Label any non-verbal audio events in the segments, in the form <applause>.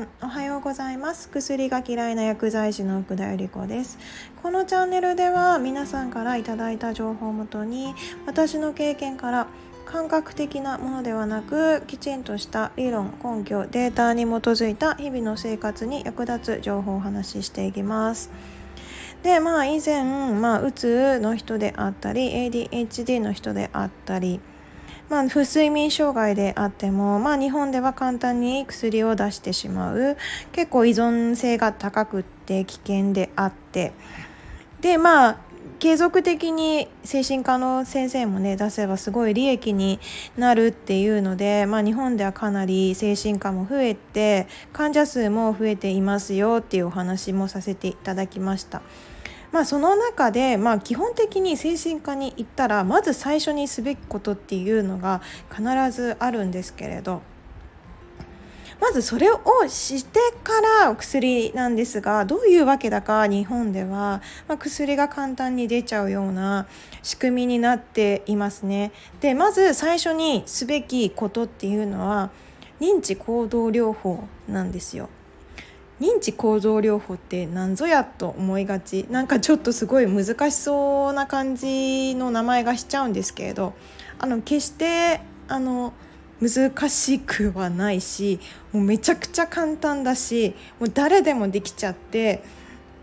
んおはようございます。薬が嫌いな薬剤師の奥田由里子です。このチャンネルでは皆さんからいただいた情報をもとに私の経験から感覚的なものではなくきちんとした理論根拠データに基づいた日々の生活に役立つ情報をお話ししていきます。でまあ以前、まあ、うつの人であったり ADHD の人であったりまあ、不睡眠障害であっても、まあ、日本では簡単に薬を出してしまう結構依存性が高くって危険であってでまあ継続的に精神科の先生もね出せばすごい利益になるっていうので、まあ、日本ではかなり精神科も増えて患者数も増えていますよっていうお話もさせていただきました。まあ、その中で、まあ、基本的に精神科に行ったらまず最初にすべきことっていうのが必ずあるんですけれどまずそれをしてから薬なんですがどういうわけだか日本では、まあ、薬が簡単に出ちゃうような仕組みになっていますね。でまず最初にすべきことっていうのは認知行動療法なんですよ。認知行動療法って何ぞやと思いがち。なんかちょっとすごい難しそうな感じの名前がしちゃうんですけれどあの決してあの難しくはないしもうめちゃくちゃ簡単だしもう誰でもできちゃって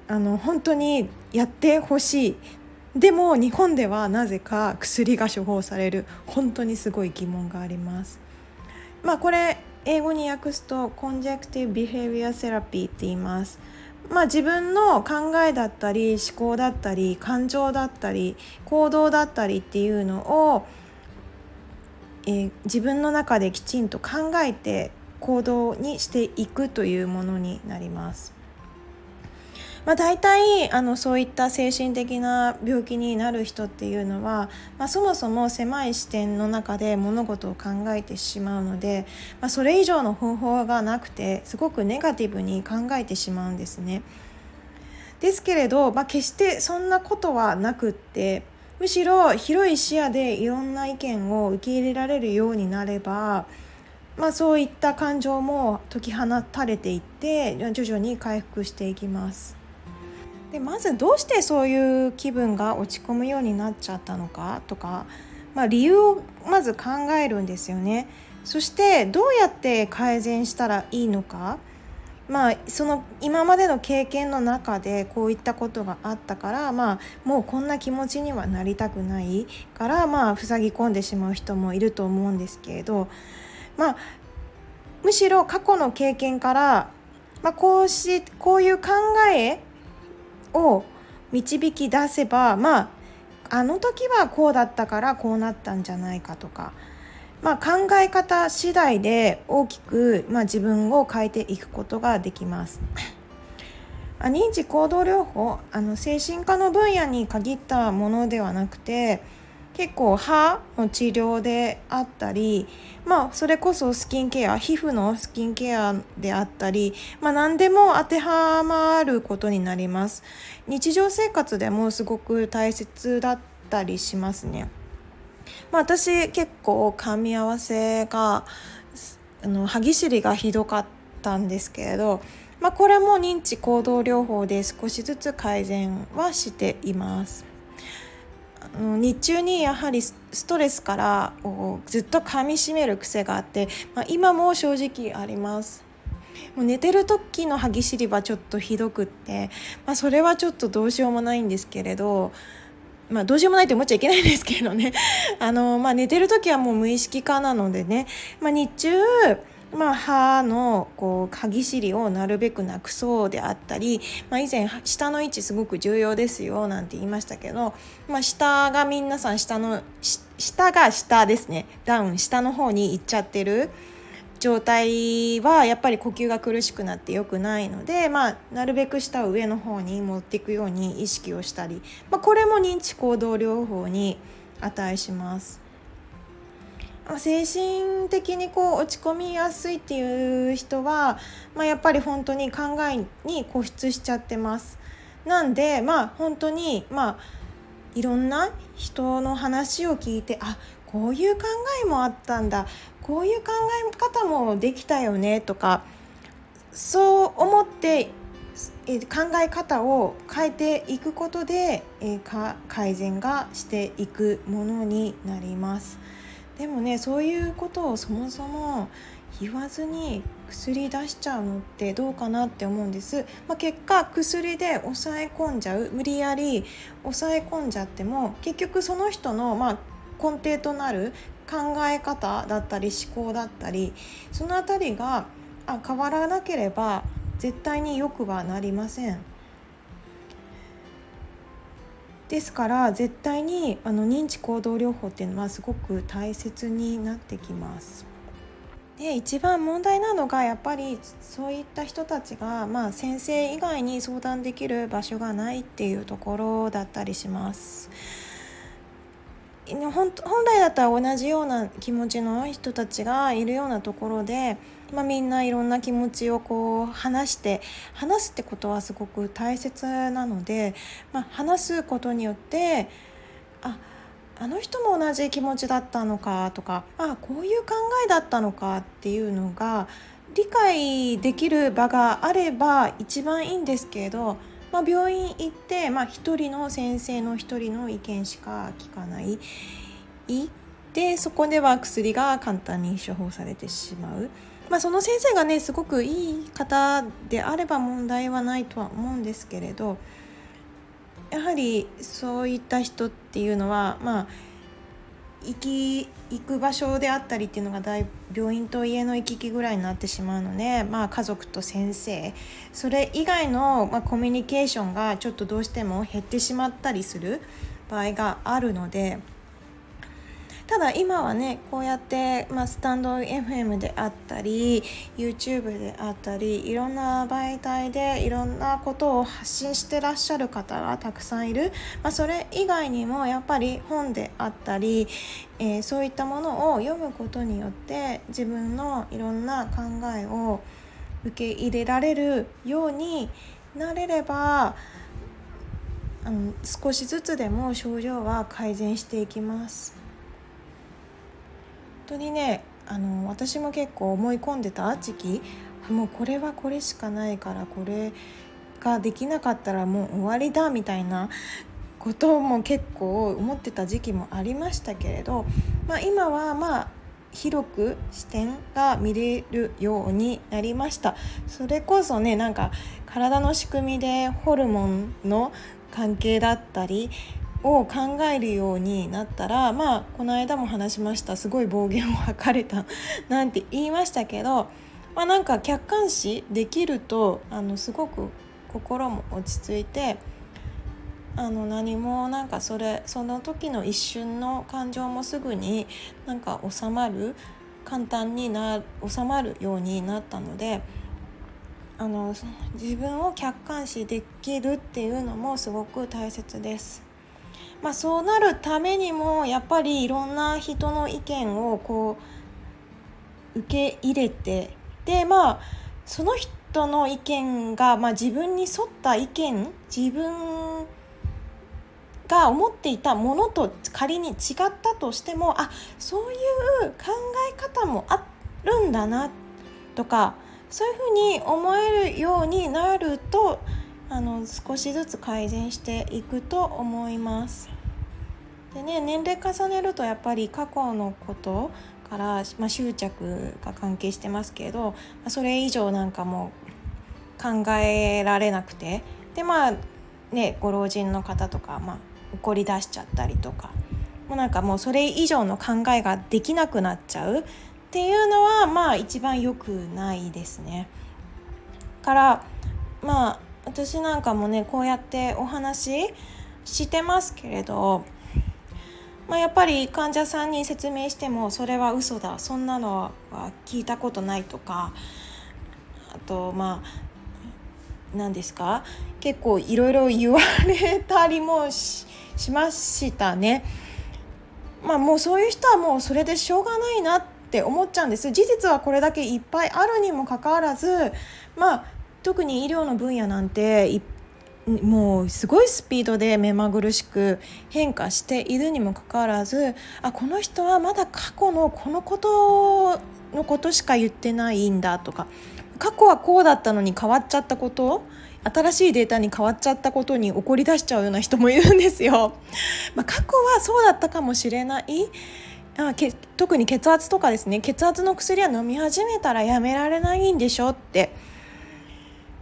あの本当にやってほしい。でも日本ではなぜか薬が処方される。本当にすごい疑問があります。まあこれ英語に訳すと Cognitive Behavior Therapy って言います。まあ、自分の考えだったり思考だったり感情だったり行動だったりっていうのを、えー、自分の中できちんと考えて行動にしていくというものになります。まあ、大体あのそういった精神的な病気になる人っていうのは、まあ、そもそも狭い視点の中で物事を考えてしまうので、まあ、それ以上の方法がなくてすごくネガティブに考えてしまうんですね。ですけれど、まあ、決してそんなことはなくってむしろ広い視野でいろんな意見を受け入れられるようになれば、まあ、そういった感情も解き放たれていって徐々に回復していきます。でまずどうしてそういう気分が落ち込むようになっちゃったのかとか、まあ、理由をまず考えるんですよね。そしてどうやって改善したらいいのかまあ、その今までの経験の中でこういったことがあったから、まあ、もうこんな気持ちにはなりたくないから、まあ、塞ぎ込んでしまう人もいると思うんですけれど、まあ、むしろ過去の経験から、まあ、こうしこういう考えを導き出せばまああの時はこうだったからこうなったんじゃないかとか、まあ、考え方次第で大きく、まあ、自分を変えていくことができます。<coughs> 認知行動療法あの精神科の分野に限ったものではなくて結構歯の治療であったり、まあ、それこそスキンケア皮膚のスキンケアであったり、まあ、何でも当てはまることになります日常生活でもすごく大切だったりしますね、まあ、私結構噛み合わせがあの歯ぎしりがひどかったんですけれどまあ、これも認知行動療法で少しずつ改善はしています。の日中にやはりストレスからずっと噛みしめる癖があって、まあ、今も正直あります。もう寝てる時の歯ぎしりはちょっとひどくって、まあ、それはちょっとどうしようもないんですけれどまあ、どうしようもないって思っちゃいけないんですけどね。あの、まあ、寝てる時はもう無意識化なのでね、まあ、日中まあ、歯のこう歯ぎしりをなるべくなくそうであったり、まあ、以前下の位置すごく重要ですよなんて言いましたけど、まあ、下が皆さん下の下が下ですねダウン下の方に行っちゃってる状態はやっぱり呼吸が苦しくなってよくないので、まあ、なるべく下を上の方に持っていくように意識をしたり、まあ、これも認知行動療法に値します。精神的にこう落ち込みやすいっていう人は、まあ、やっぱり本当に考えに固執しちゃってます。なんでまあ本当にまあいろんな人の話を聞いてあこういう考えもあったんだこういう考え方もできたよねとかそう思って考え方を変えていくことで、え改善がしていくものになりますでもねそういうことをそもそも言わずに薬出しちゃうのってどうかなって思うんです、まあ、結果薬で抑え込んじゃう無理やり抑え込んじゃっても結局その人のまあ根底となる考え方だったり思考だったりその辺りがあ変わらなければ絶対によくはなりません。ですから絶対にあの認知行動療法っていうのはすごく大切になってきます。で一番問題なのがやっぱりそういった人たちが、まあ、先生以外に相談できる場所がないっていうところだったりします。本来だったら同じような気持ちの人たちがいるようなところで、まあ、みんないろんな気持ちをこう話して話すってことはすごく大切なので、まあ、話すことによってああの人も同じ気持ちだったのかとかあこういう考えだったのかっていうのが理解できる場があれば一番いいんですけどまあ、病院行って、まあ、1人の先生の1人の意見しか聞かない。でそこでは薬が簡単に処方されてしまう、まあ、その先生がねすごくいい方であれば問題はないとは思うんですけれどやはりそういった人っていうのはまあ行き行く場所であったりっていうのが大病院と家の行き来ぐらいになってしまうので、まあ、家族と先生それ以外の、まあ、コミュニケーションがちょっとどうしても減ってしまったりする場合があるので。ただ今はねこうやって、まあ、スタンド FM であったり YouTube であったりいろんな媒体でいろんなことを発信してらっしゃる方がたくさんいる、まあ、それ以外にもやっぱり本であったり、えー、そういったものを読むことによって自分のいろんな考えを受け入れられるようになれればあの少しずつでも症状は改善していきます。当にねあの私も結構思い込んでた時期もうこれはこれしかないからこれができなかったらもう終わりだみたいなことも結構思ってた時期もありましたけれど、まあ、今はまあ広く視点が見れるようになりました。それこそねなんか体の仕組みでホルモンの関係だったりを考えるようになったらまあこの間も話しましたすごい暴言を吐かれた <laughs> なんて言いましたけど、まあ、なんか客観視できるとあのすごく心も落ち着いてあの何もなんかそれその時の一瞬の感情もすぐになんか収まる簡単にな収まるようになったのであの自分を客観視できるっていうのもすごく大切です。まあ、そうなるためにもやっぱりいろんな人の意見をこう受け入れてでまあその人の意見が、まあ、自分に沿った意見自分が思っていたものと仮に違ったとしてもあそういう考え方もあるんだなとかそういうふうに思えるようになるとあの少しずつ改善していくと思います。でね年齢重ねるとやっぱり過去のことから、まあ、執着が関係してますけど、それ以上なんかも考えられなくてでまあねご老人の方とか、まあ、怒り出しちゃったりとかもうなんかもうそれ以上の考えができなくなっちゃうっていうのはまあ一番良くないですね。からまあ私なんかもねこうやってお話してますけれど、まあ、やっぱり患者さんに説明してもそれは嘘だそんなのは聞いたことないとかあとまあ何ですか？結構いろいろ言われたりもしましたね。まあもうそういう人はもうそれでしょうがないなって思っちゃうんです事実はこれだけいっぱいあるにもかかわらずまあ特に医療の分野なんてもうすごいスピードで目まぐるしく変化しているにもかかわらずあこの人はまだ過去のこのことのことしか言ってないんだとか過去はこうだったのに変わっちゃったこと新しいデータに変わっちゃったことに怒り出しちゃうような人もいるんですよ。<laughs> まあ、過去はそうだったかもしれないあけ特に血圧とかですね血圧の薬は飲み始めたらやめられないんでしょって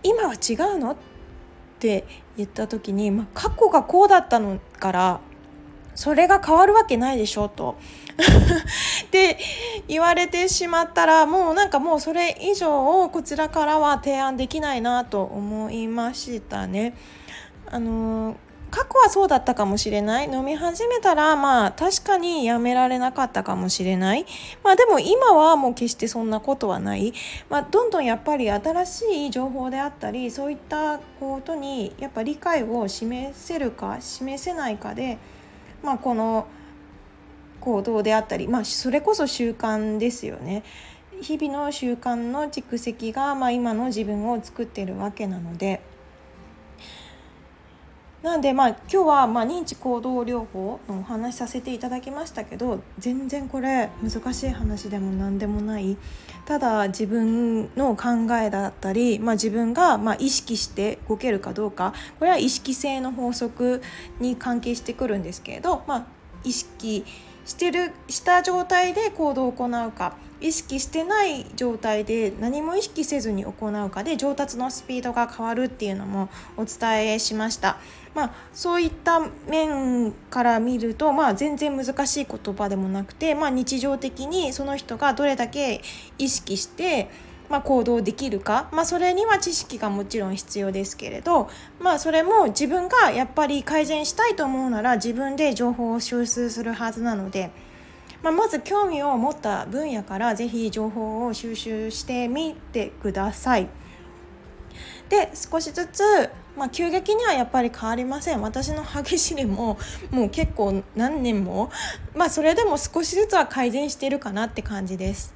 今は違うの？って言った時に、まあ、過去がこうだったのからそれが変わるわけないでしょと <laughs> って言われてしまったらもうなんかもうそれ以上をこちらからは提案できないなと思いましたね。あの過去はそうだったかもしれない飲み始めたらまあ確かにやめられなかったかもしれないまあでも今はもう決してそんなことはない、まあ、どんどんやっぱり新しい情報であったりそういったことにやっぱ理解を示せるか示せないかでまあ、この行動であったり、まあ、それこそ習慣ですよね。日々の習慣の蓄積が、まあ、今の自分を作ってるわけなので。なんでまあ今日はま認知行動療法のお話しさせていただきましたけど全然これ難しい話でも何でもない。ただ自分の考えだったり、まあ、自分がま意識して動けるかどうか。これは意識性の法則に関係してくるんですけれど、まあ、意識してしてるした状態で行動を行うか意識してない状態で何も意識せずに行うかで上達のスピードが変わるっていうのもお伝えしました。まあ、そういった面から見ると、まあ、全然難しい言葉でもなくて、まあ、日常的にその人がどれだけ意識してまあ、行動できるか、まあ、それには知識がもちろん必要ですけれど、まあ、それも自分がやっぱり改善したいと思うなら自分で情報を収集するはずなので。まあ、まず興味を持った分野からぜひ情報を収集してみてください。で少しずつ、まあ、急激にはやっぱり変わりません私の歯ぎしりももう結構何年も、まあ、それでも少しずつは改善しているかなって感じです。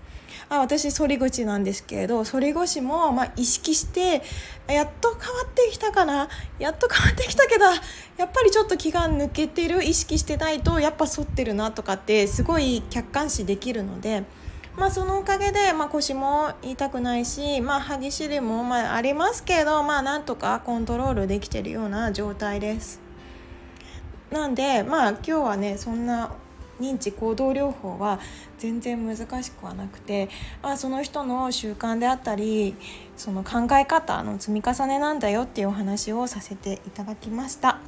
あ私反り口なんですけれど反り腰もま意識してやっと変わってきたかなやっと変わってきたけどやっぱりちょっと気が抜けてる意識してないとやっぱ反ってるなとかってすごい客観視できるので。まあ、そのおかげで、まあ、腰も痛くないし、まあ、歯ぎしりもまあありますけど、まあ、なんとかコントロールできてるような状態です。なんで、まあ、今日はねそんな認知行動療法は全然難しくはなくて、あ、その人の習慣であったりその考え方の積み重ねなんだよっていうお話をさせていただきました。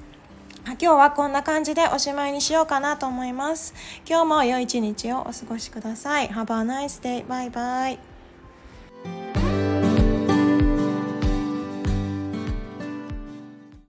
今日はこんな感じでおしまいにしようかなと思います。今日も良い一日をお過ごしください。Have a nice day. バイバイ。